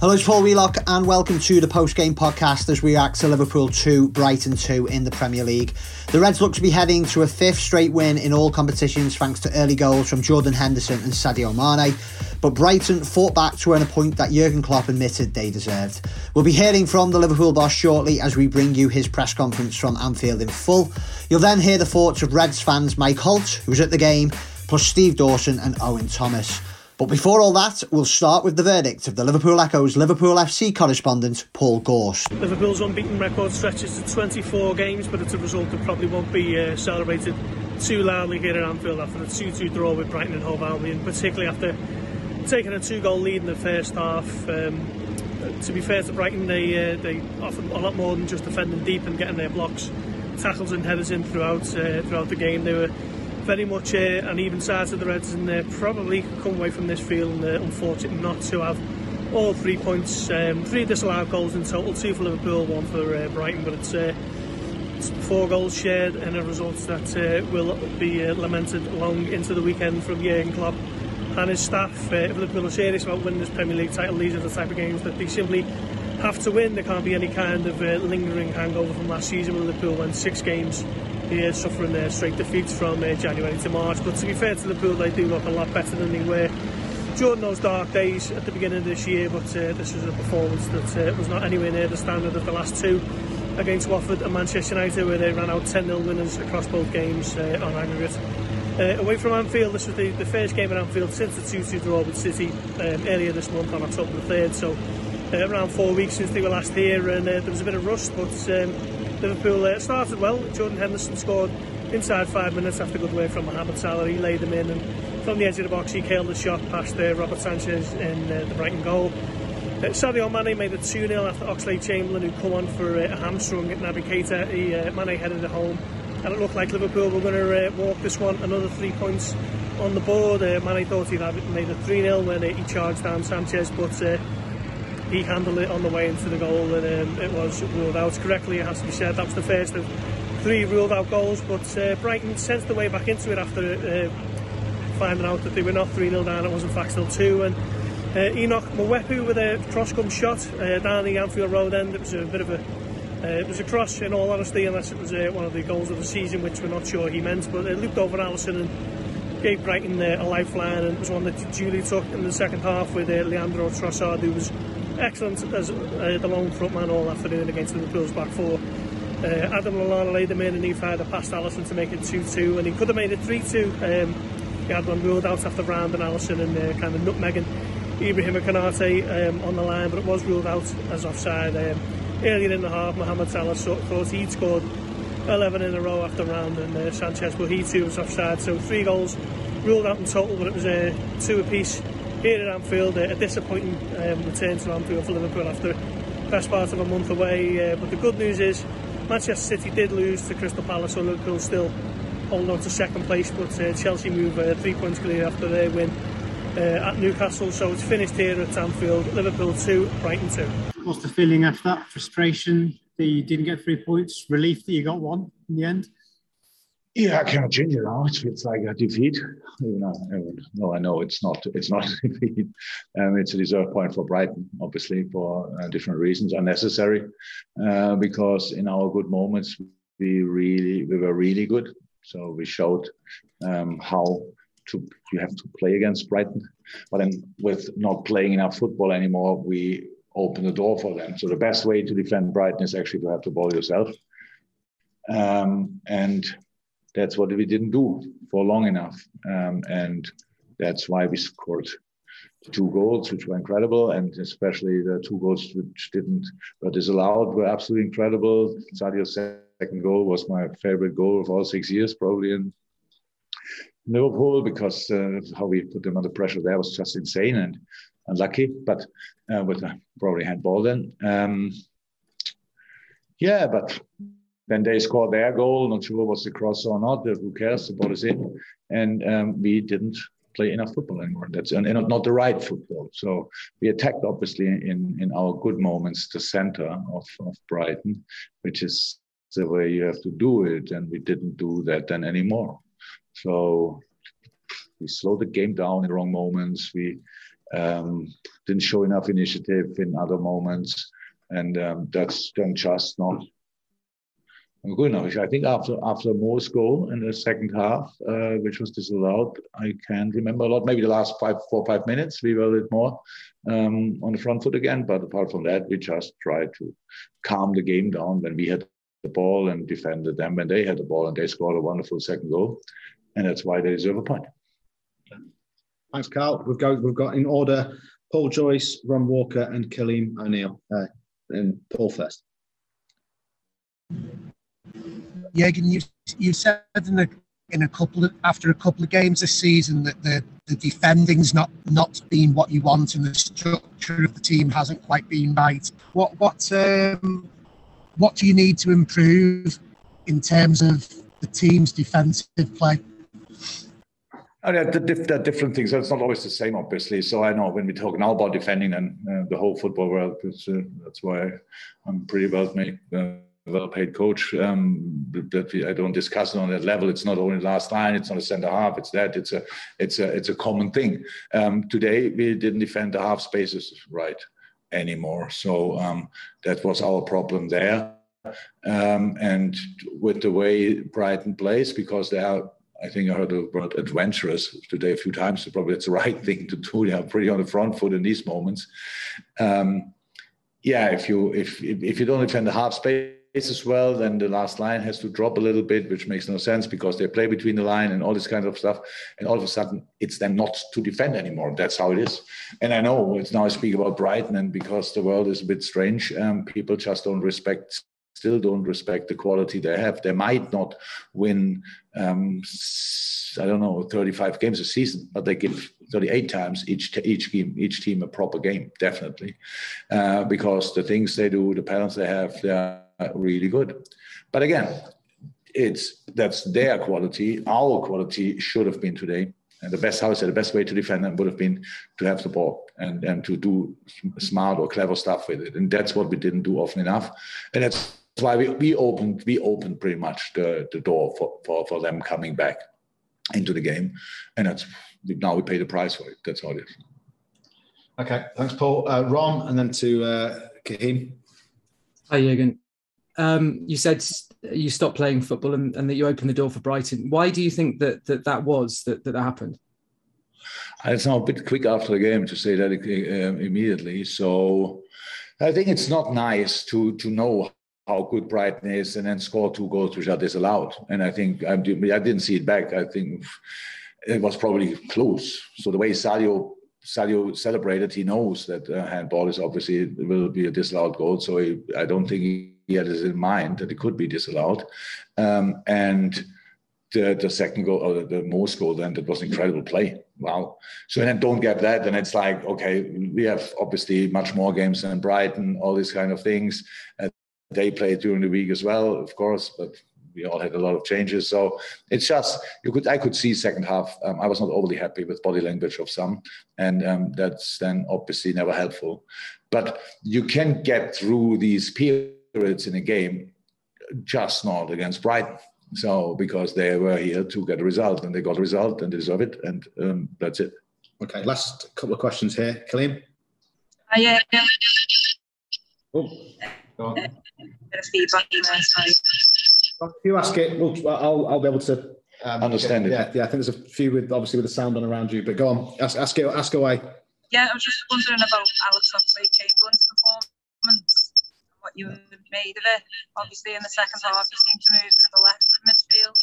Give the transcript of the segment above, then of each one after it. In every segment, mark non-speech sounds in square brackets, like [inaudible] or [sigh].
Hello, it's Paul Wheelock, and welcome to the post game podcast as we react to Liverpool 2, Brighton 2 in the Premier League. The Reds look to be heading to a fifth straight win in all competitions thanks to early goals from Jordan Henderson and Sadio Mane. But Brighton fought back to earn a point that Jurgen Klopp admitted they deserved. We'll be hearing from the Liverpool boss shortly as we bring you his press conference from Anfield in full. You'll then hear the thoughts of Reds fans Mike Holt, who was at the game, plus Steve Dawson and Owen Thomas. But before all that, we'll start with the verdict of the Liverpool Echo's Liverpool FC correspondent, Paul Gorst. Liverpool's unbeaten record stretches to 24 games, but it's a result that probably won't be uh, celebrated too loudly here at Anfield after the 2 2 draw with Brighton and Hove Albion, particularly after taking a two goal lead in the first half. Um, to be fair to Brighton, they uh, they offered a lot more than just defending deep and getting their blocks, tackles and headers in throughout uh, throughout the game. They were very much uh, an even side to the Reds and they probably could come away from this feeling uh, unfortunate not to have all three points, um, three disallowed goals in total, two for Liverpool, one for uh, Brighton, but it's, uh, it's four goals shared and a result that uh, will be uh, lamented long into the weekend from Jurgen Klopp and his staff. Uh, if Liverpool are serious about winning this Premier League title, these are the type of games that they simply have to win. There can't be any kind of uh, lingering hangover from last season when Liverpool won six games He is suffering uh, straight defeats from uh, January to March, but to be fair to Liverpool, they do look a lot better than they were during those dark days at the beginning of this year, but uh, this was a performance that uh, was not anywhere near the standard of the last two against Watford and Manchester United, where they ran out 10-0 winners across both games uh, on aggregate. Uh, away from Anfield, this was the, the first game at Anfield since the 2-2 draw with City um, earlier this month on October the 3rd, so uh, around four weeks since they were last here, and uh, there was a bit of rust, but um, Liverpool uh, started well. Jordan Henderson scored inside five minutes after good work from Mohamed Salah. He laid them in, and from the edge of the box, he killed the shot past uh, Robert Sanchez in uh, the Brighton goal. Uh, Sadio Mane made it 2 0 after Oxlade Chamberlain, who come on for uh, a hamstring at Naby Keita. He, uh, Mane headed it home, and it looked like Liverpool were going to uh, walk this one another three points on the board. Uh, Mane thought he'd have it, made it 3 0 when uh, he charged down Sanchez, but uh, he handled it on the way into the goal and um, it was ruled out correctly, it has to be said. That was the first of three ruled out goals, but uh, Brighton sensed the way back into it after uh, finding out that they were not 3 0 down, it was in fact still 2. And uh, Enoch Mwepu with a cross come shot uh, down the Anfield Road end. It was a bit of a uh, it was a cross in all honesty, unless it was uh, one of the goals of the season, which we're not sure he meant. But it looped over Alisson and gave Brighton uh, a lifeline, and it was one that Julie took in the second half with uh, Leandro Trossard, who was excellent. As uh, the long front man all afternoon against Liverpool's back four. Uh, Adam Lallana laid them in and he fired a past Alisson to make it 2-2 and he could have made it 3-2 um, he had one ruled out after Round and Alisson and uh, kind of nutmegging Ibrahim Konate um, on the line but it was ruled out as offside. Um, earlier in the half Mohamed Salah thought he'd scored 11 in a row after round and uh, Sanchez but he too was offside. So three goals ruled out in total but it was uh, two apiece here at Anfield. A disappointing um, return to Anfield for Liverpool after the best part of a month away. Uh, but the good news is Manchester City did lose to Crystal Palace, so Liverpool still holding on to second place. But uh, Chelsea move uh, three points clear after their win uh, at Newcastle. So it's finished here at Anfield. Liverpool two, Brighton two. What's the feeling after that? Frustration that you didn't get three points. Relief that you got one in the end. Yeah, I cannot change it now. It feels like a defeat. No, I know it's not. It's not [laughs] a defeat. Um, it's a deserved point for Brighton, obviously for uh, different reasons, unnecessary, uh, because in our good moments we really we were really good. So we showed um, how to you have to play against Brighton, but then with not playing enough football anymore, we open the door for them. So the best way to defend Brighton is actually to have the ball yourself. Um, and that's what we didn't do for long enough. Um, and that's why we scored two goals, which were incredible, and especially the two goals which didn't were disallowed were absolutely incredible. Sadio's second goal was my favorite goal of all six years, probably in Liverpool, because uh, how we put them under pressure there was just insane and unlucky, but uh, with a probably handball then. Um, yeah, but then they scored their goal. Not sure was the cross or not. Who cares? The ball is in, and um, we didn't play enough football anymore. That's and, and, not the right football. So we attacked obviously in in our good moments the center of, of Brighton, which is the way you have to do it, and we didn't do that then anymore. So we slowed the game down in the wrong moments. We um, didn't show enough initiative in other moments, and um, that's then just not good enough. I think after after Mo's goal in the second half, uh, which was disallowed, I can't remember a lot. Maybe the last five, four, five minutes, we were a bit more um, on the front foot again. But apart from that, we just tried to calm the game down when we had the ball and defended them when they had the ball, and they scored a wonderful second goal, and that's why they deserve a point. Thanks, Carl. We've got we've got in order Paul Joyce, Ron Walker, and Killian O'Neill. Uh, and Paul first. Jürgen, you you said in a in a couple of, after a couple of games this season that the the defending's not not been what you want and the structure of the team hasn't quite been right. What what um, what do you need to improve in terms of the team's defensive play? Oh, yeah, the, the different things. It's not always the same, obviously. So I know when we talk now about defending and uh, the whole football world, uh, that's why I'm pretty well made. Uh, well-paid coach um, that we, I don't discuss it on that level. It's not only last line. It's not a centre half. It's that. It's a it's a it's a common thing. Um, today we didn't defend the half spaces right anymore. So um, that was our problem there. Um, and with the way Brighton plays, because they are. I think I heard the word adventurous today a few times. So probably it's the right thing to do. They are pretty on the front foot in these moments. Um, yeah, if you if if you don't defend the half space as well, then the last line has to drop a little bit, which makes no sense because they play between the line and all this kind of stuff. And all of a sudden, it's then not to defend anymore. That's how it is. And I know it's now I speak about Brighton, and because the world is a bit strange, um, people just don't respect, still don't respect the quality they have. They might not win. Um, I don't know, 35 games a season, but they give 38 times each each game, each team a proper game, definitely, uh, because the things they do, the penalties they have, they are really good. But again, it's that's their quality. Our quality should have been today. And the best, how I say, the best way to defend them would have been to have the ball and, and to do smart or clever stuff with it. And that's what we didn't do often enough. And that's why we, we opened we opened pretty much the, the door for, for, for them coming back into the game. And that's now we pay the price for it. That's how it is. Okay, thanks, Paul. Uh, Ron, and then to uh, Kahim. Hi, Jürgen um, you said you stopped playing football and, and, that you opened the door for Brighton. Why do you think that that, that was that, that happened? It's not a bit quick after the game to say that uh, immediately. So I think it's not nice to to know how good Brighton is and then score two goals which are disallowed. And I think I, didn't see it back. I think it was probably close. So the way Sadio Sadio celebrated, he knows that uh, handball is obviously will be a disallowed goal. So he, I don't think he had it in mind that it could be disallowed. Um, and the, the second goal or the, the goal then that was incredible play. Wow. So then don't get that. And it's like, okay, we have obviously much more games than Brighton, all these kind of things. Uh, they played during the week as well, of course, but we all had a lot of changes. So it's just you could I could see second half. Um, I was not overly happy with body language of some, and um, that's then obviously never helpful. But you can get through these periods periods in a game, just not against Brighton. So because they were here to get a result, and they got a result, and they deserve it, and um, that's it. Okay, last couple of questions here, Killian. Uh, yeah. Oh, go on. If you ask it, we'll, I'll, I'll be able to um, understand get, it. Yeah, yeah. I think there's a few with obviously with the sound on around you, but go on, ask, ask it, ask away. Yeah, I was just wondering about Alex Oxlade-Chamberlain's performance what you made of it. Obviously, in the second half, you seem to move to the left of midfield.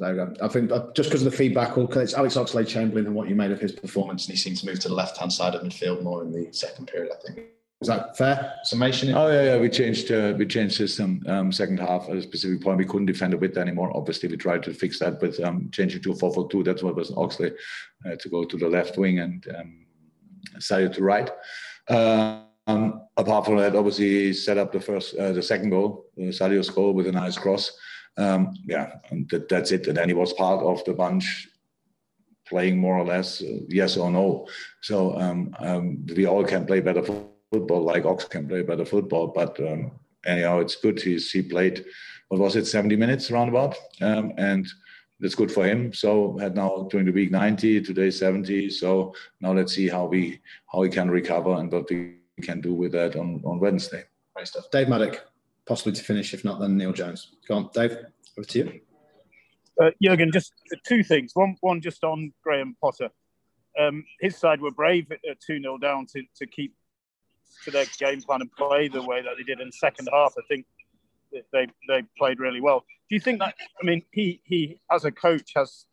I think just because of the feedback, it's Alex Oxlade Chamberlain and what you made of his performance, and he seemed to move to the left hand side of midfield more in the second period. I think is that fair summation? Oh yeah, yeah. We changed uh, we changed system um, second half at a specific point. We couldn't defend a width anymore. Obviously, we tried to fix that with um, changing to a four four two. That's what was Oxlade uh, to go to the left wing and um, Sadio to right. Uh, um, apart from that, obviously, he set up the first, uh, the second goal, uh, Sadio's goal with a nice cross. Um, yeah, that's it. And then he was part of the bunch, playing more or less uh, yes or no. So um, um, we all can play better football, like Ox can play better football, but um, anyhow, it's good. He's he played what was it, 70 minutes roundabout, um, and that's good for him. So had now during the week 90, today 70. So now let's see how we how he can recover and what we can do with that on on Wednesday. Great stuff. Dave Maddock, possibly to finish. If not, then Neil Jones. Go on, Dave. Over to you. Uh, Jurgen, just two things. One, one just on Graham Potter. Um, his side were brave at 2 0 down to, to keep to their game plan and play the way that they did in the second half. I think they they played really well. Do you think that? I mean, he he as a coach has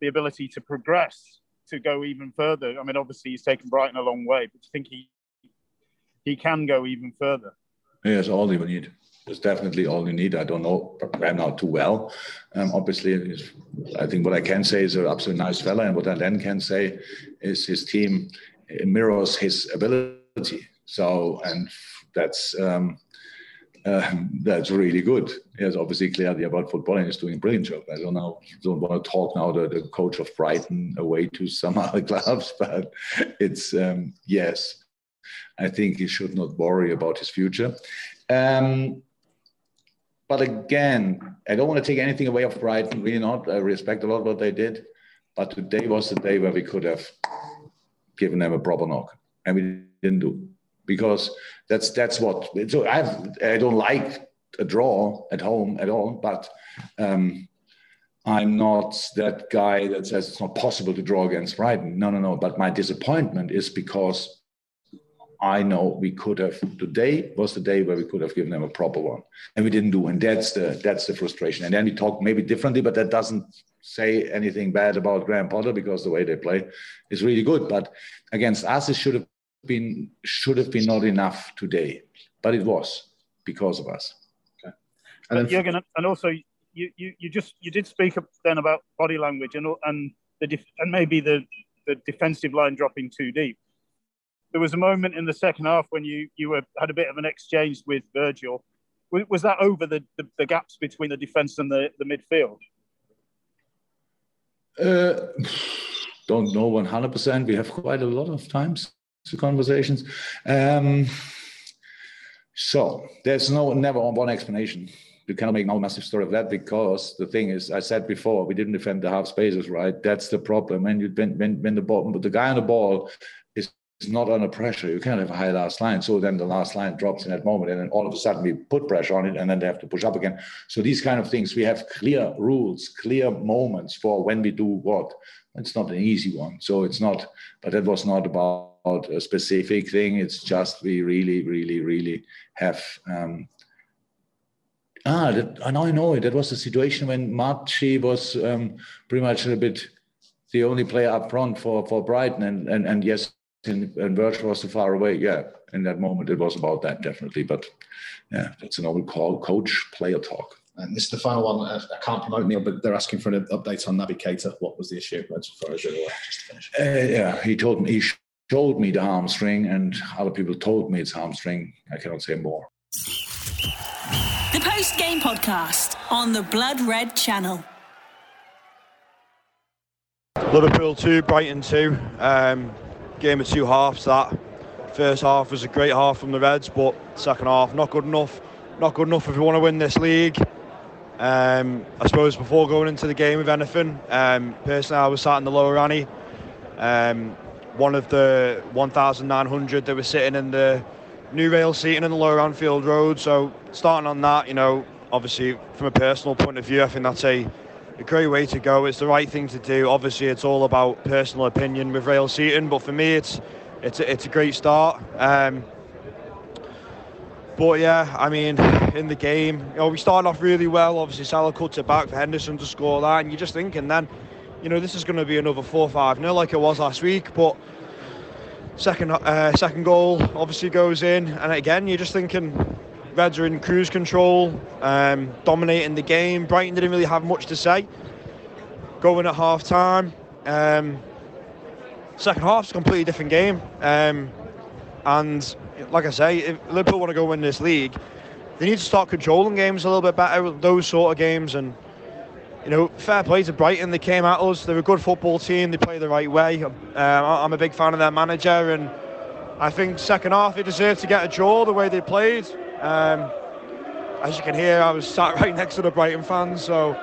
the ability to progress to go even further. I mean, obviously he's taken Brighton a long way, but do you think he he can go even further? Yes, all you need. It's definitely all you need. I don't know I'm too well. Um, obviously, I think what I can say is an absolutely nice fella, and what I then can say is his team mirrors his ability. So, and that's um, uh, that's really good. Has obviously clearly about football and he's doing a brilliant job. I don't know, don't want to talk now the, the coach of Brighton away to some [laughs] other clubs, but it's um, yes, I think he should not worry about his future. Um, but again, I don't want to take anything away from Brighton. Really not. I respect a lot what they did, but today was the day where we could have given them a proper knock, and we didn't do because that's that's what. So I I don't like a draw at home at all, but um, I'm not that guy that says it's not possible to draw against Brighton. No, no, no. But my disappointment is because I know we could have today was the day where we could have given them a proper one, and we didn't do. And that's the that's the frustration. And then we talk maybe differently, but that doesn't say anything bad about Graham Potter because the way they play is really good. But against us, it should have been should have been not enough today, but it was because of us. Okay. And, Jürgen, and also you, you, you just you did speak then about body language and and the def- and maybe the the defensive line dropping too deep. There was a moment in the second half when you you were, had a bit of an exchange with Virgil. Was that over the, the, the gaps between the defense and the, the midfield? Uh, don't know 100%. We have quite a lot of times to conversations. Um, so there's no never one explanation. You cannot make no massive story of that because the thing is, I said before, we didn't defend the half spaces, right? That's the problem. When you when when, when the ball, the guy on the ball is not under pressure. You can't have a high last line. So then the last line drops in that moment, and then all of a sudden we put pressure on it, and then they have to push up again. So these kind of things, we have clear rules, clear moments for when we do what. It's not an easy one. So it's not, but that was not about a specific thing. It's just we really, really, really have. Um, ah, that, I know, I know it. That was the situation when Marchi was um, pretty much a bit the only player up front for for Brighton, and and and yes, and, and Virgil was too far away. Yeah, in that moment, it was about that definitely. But yeah, that's a normal call, coach player talk. And this is the final one. I can't promote Neil, but they're asking for an update on Naby Keita. What was the issue as far as you're aware? Just to finish. Uh, yeah, he told me he told me the hamstring, and other people told me it's hamstring. I cannot say more. The post game podcast on the Blood Red channel. Liverpool 2, Brighton 2. Um, game of two halves. That first half was a great half from the Reds, but second half not good enough. Not good enough if you want to win this league. Um, I suppose before going into the game with anything, um, personally I was sat in the lower Annie. Um, one of the 1,900 that were sitting in the new rail seating in the Lower Anfield Road. So starting on that, you know, obviously from a personal point of view, I think that's a, a great way to go. It's the right thing to do. Obviously, it's all about personal opinion with rail seating, but for me, it's it's a, it's a great start. Um, but yeah, I mean, in the game, you know, we started off really well. Obviously, Salah cuts it back for Henderson to score that, and you're just thinking then you know, this is going to be another 4-5 nil like it was last week. But second uh, second goal obviously goes in, and again, you're just thinking Reds are in cruise control, um, dominating the game. Brighton didn't really have much to say. Going at half time. Um, second half's a completely different game. Um, and like I say, if Liverpool want to go win this league, they need to start controlling games a little bit better, those sort of games. And you know, fair play to Brighton. They came at us. They're a good football team. They play the right way. Um, I'm a big fan of their manager, and I think second half they deserved to get a draw the way they played. Um, as you can hear, I was sat [laughs] right next to the Brighton fans, so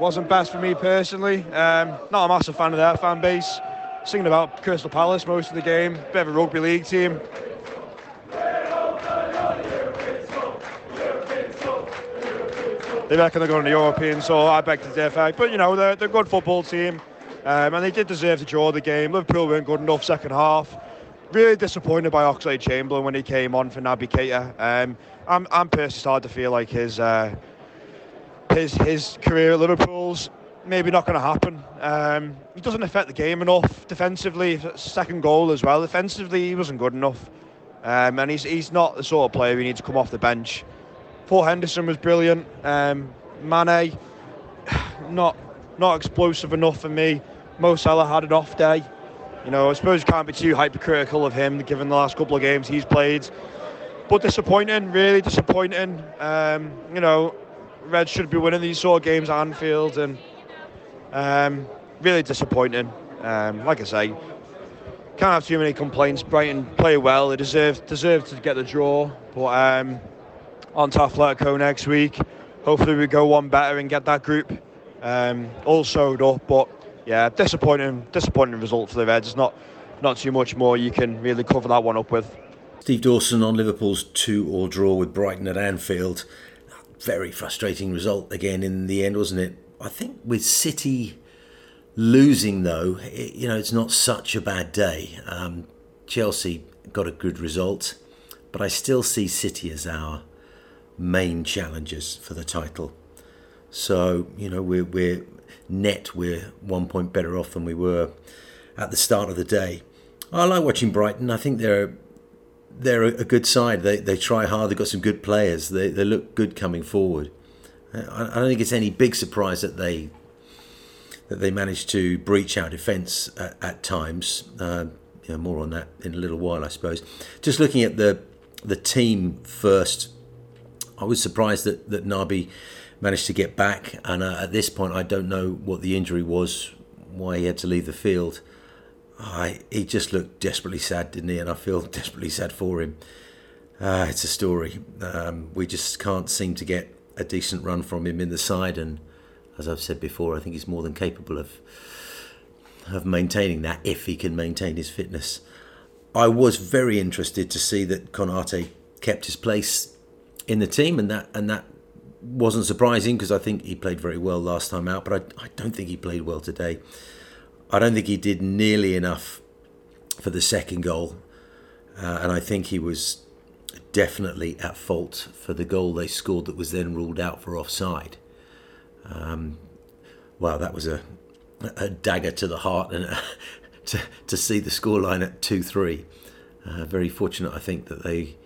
wasn't best for me personally. Um, not a massive fan of their fan base. Singing about Crystal Palace most of the game, bit of a rugby league team. They reckon they're going to the European, so I beg to differ. But you know, they're, they're a good football team, um, and they did deserve to draw the game. Liverpool weren't good enough second half. Really disappointed by Oxlade Chamberlain when he came on for Naby Keita. Um, I'm, I'm personally starting to feel like his uh, his his career at Liverpool's maybe not going to happen. Um, he doesn't affect the game enough defensively. Second goal as well. Defensively, he wasn't good enough, um, and he's he's not the sort of player we need to come off the bench. Paul Henderson was brilliant. Um, Mane, [sighs] not not explosive enough for me. Mo Salah had an off day. You know, I suppose you can't be too hypercritical of him given the last couple of games he's played. But disappointing, really disappointing. Um, you know, Reds should be winning these sort of games at Anfield, and um, really disappointing. Um, like I say, can't have too many complaints. Brighton play well; they deserve deserve to get the draw. But um, on to Atletico next week. Hopefully, we go one better and get that group um, all sewed up. But yeah, disappointing, disappointing result for the Reds. It's not not too much more you can really cover that one up with. Steve Dawson on Liverpool's two-all draw with Brighton at Anfield. Very frustrating result again in the end, wasn't it? I think with City losing though, it, you know, it's not such a bad day. Um, Chelsea got a good result, but I still see City as our main challengers for the title. So you know, we're we're net we're one point better off than we were at the start of the day. I like watching Brighton. I think they're they're a good side. They they try hard. They've got some good players. They they look good coming forward. I, I don't think it's any big surprise that they that they managed to breach our defence at, at, times. Uh, you know, more on that in a little while, I suppose. Just looking at the the team first, I was surprised that that Naby managed to get back, and uh, at this point, I don't know what the injury was, why he had to leave the field. I, he just looked desperately sad, didn't he? And I feel [laughs] desperately sad for him. Uh, it's a story. Um, we just can't seem to get a decent run from him in the side, and as I've said before, I think he's more than capable of of maintaining that if he can maintain his fitness. I was very interested to see that Konate kept his place in the team, and that and that wasn't surprising because I think he played very well last time out, but I, I don't think he played well today. I don't think he did nearly enough for the second goal, uh, and I think he was definitely at fault for the goal they scored that was then ruled out for offside. Um, well, that was a, a dagger to the heart, and [laughs] to to see the scoreline at two three. Uh, very fortunate, I think, that they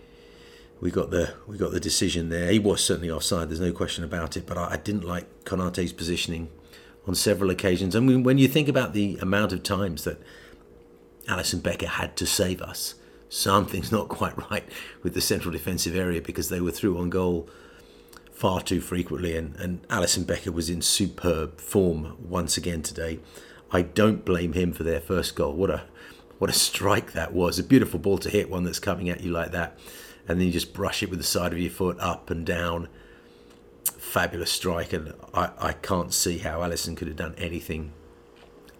we got the we got the decision there. He was certainly offside. There's no question about it. But I, I didn't like Konate's positioning on several occasions. I mean, when you think about the amount of times that Alisson Becker had to save us, something's not quite right with the central defensive area because they were through on goal far too frequently. And, and Alisson Becker was in superb form once again today. I don't blame him for their first goal. What a what a strike that was! A beautiful ball to hit, one that's coming at you like that, and then you just brush it with the side of your foot up and down fabulous strike, and I, I can't see how Alisson could have done anything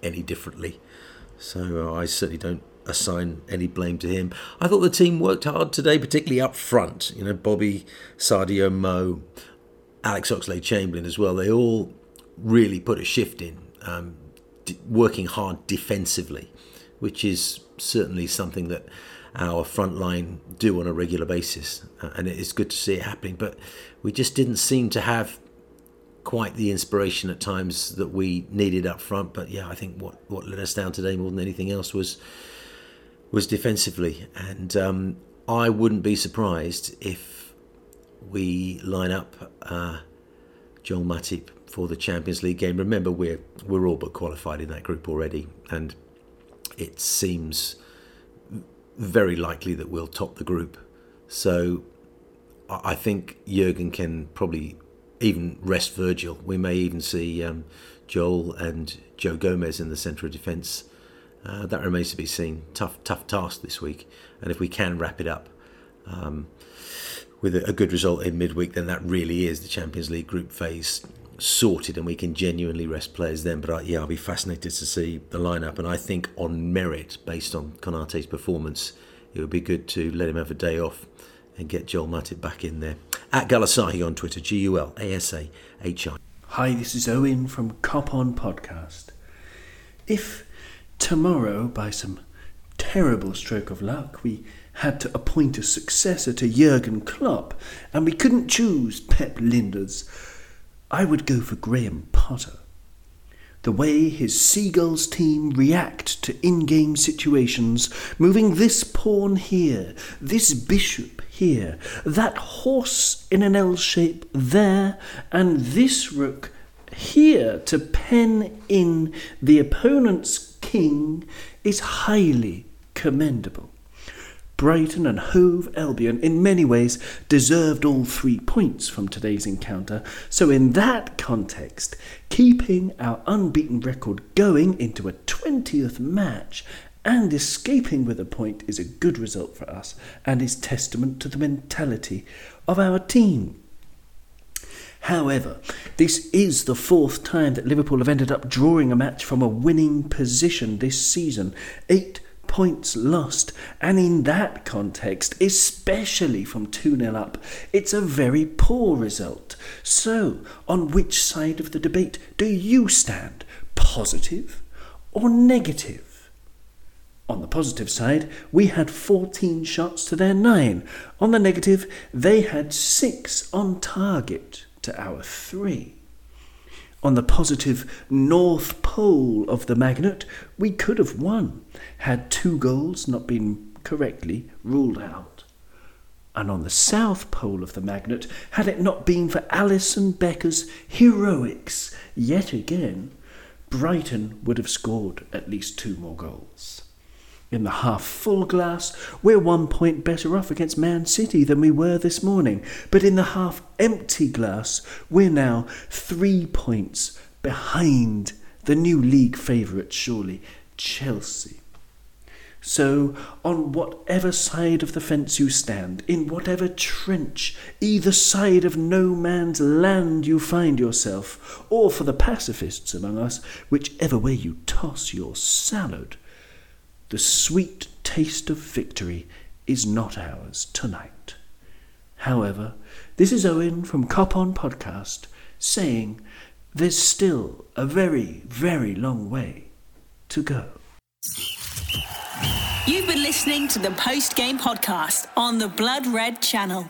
any differently. So uh, I certainly don't assign any blame to him. I thought the team worked hard today, particularly up front. You know, Bobby, Sadio, Mo, Alex Oxlade Chamberlain as well. They all really put a shift in, um, working hard defensively, which is certainly something that our front line do on a regular basis, uh, and it's good to see it happening. But we just didn't seem to have quite the inspiration at times that we needed up front. But yeah, I think what what let us down today more than anything else was was defensively, and um, I wouldn't be surprised if we line up uh, Joel Matip for the Champions League game. Remember, we're we're all but qualified in that group already, and it seems very likely that we'll top the group. So I think Jurgen can probably even rest Virgil. We may even see um, Joel and Joe Gomez in the centre of defence. Uh, that remains to be seen. Tough, tough task this week, and if we can wrap it up, um, with a, a good result in midweek, then that really is the Champions League group phase sorted and we can genuinely rest players then. But I, yeah, I'll be fascinated to see the lineup. And I think on merit, based on Konaté's performance, it would be good to let him have a day off and get Joel Matip back in there. At Gulasahi on Twitter, G U L A S A H I. Hi, this is Owen from Cop On Podcast. If tomorrow, by some terrible stroke of luck, we had to appoint a successor to Jurgen Klopp and we couldn't choose Pep Lijnders, I would go for Graham Potter. The way his Seagulls team react to in game situations, moving this pawn here, this bishop here, that horse in an L shape there, and this rook here to pen in the opponent's king is highly commendable. Brighton and Hove Albion, in many ways, deserved all three points from today's encounter. So, in that context, keeping our unbeaten record going into a 20th match and escaping with a point is a good result for us and is testament to the mentality of our team. However, this is the fourth time that Liverpool have ended up drawing a match from a winning position this season. Eight points lost. And in that context, especially from 2 0 up, it's a very poor result. So, on which side of the debate do you stand? Positive or negative? On the positive side, we had 14 shots to their 9. On the negative, they had 6 on target to our 3. On the positive north pole of the magnet, we could have won, had two goals not been correctly ruled out. And on the south pole of the magnet, had it not been for Alisson Becker's heroics, yet again, Brighton would have scored at least two more goals. In the half full glass, we're one point better off against Man City than we were this morning. But in the half empty glass, we're now three points behind the new league favourite, surely, Chelsea. So, on whatever side of the fence you stand, in whatever trench, either side of no man's land you find yourself, or for the pacifists among us, whichever way you toss your salad, the sweet taste of victory is not ours tonight. However, this is Owen from Cop On Podcast saying there's still a very, very long way to go. You've been listening to the post game podcast on the Blood Red channel.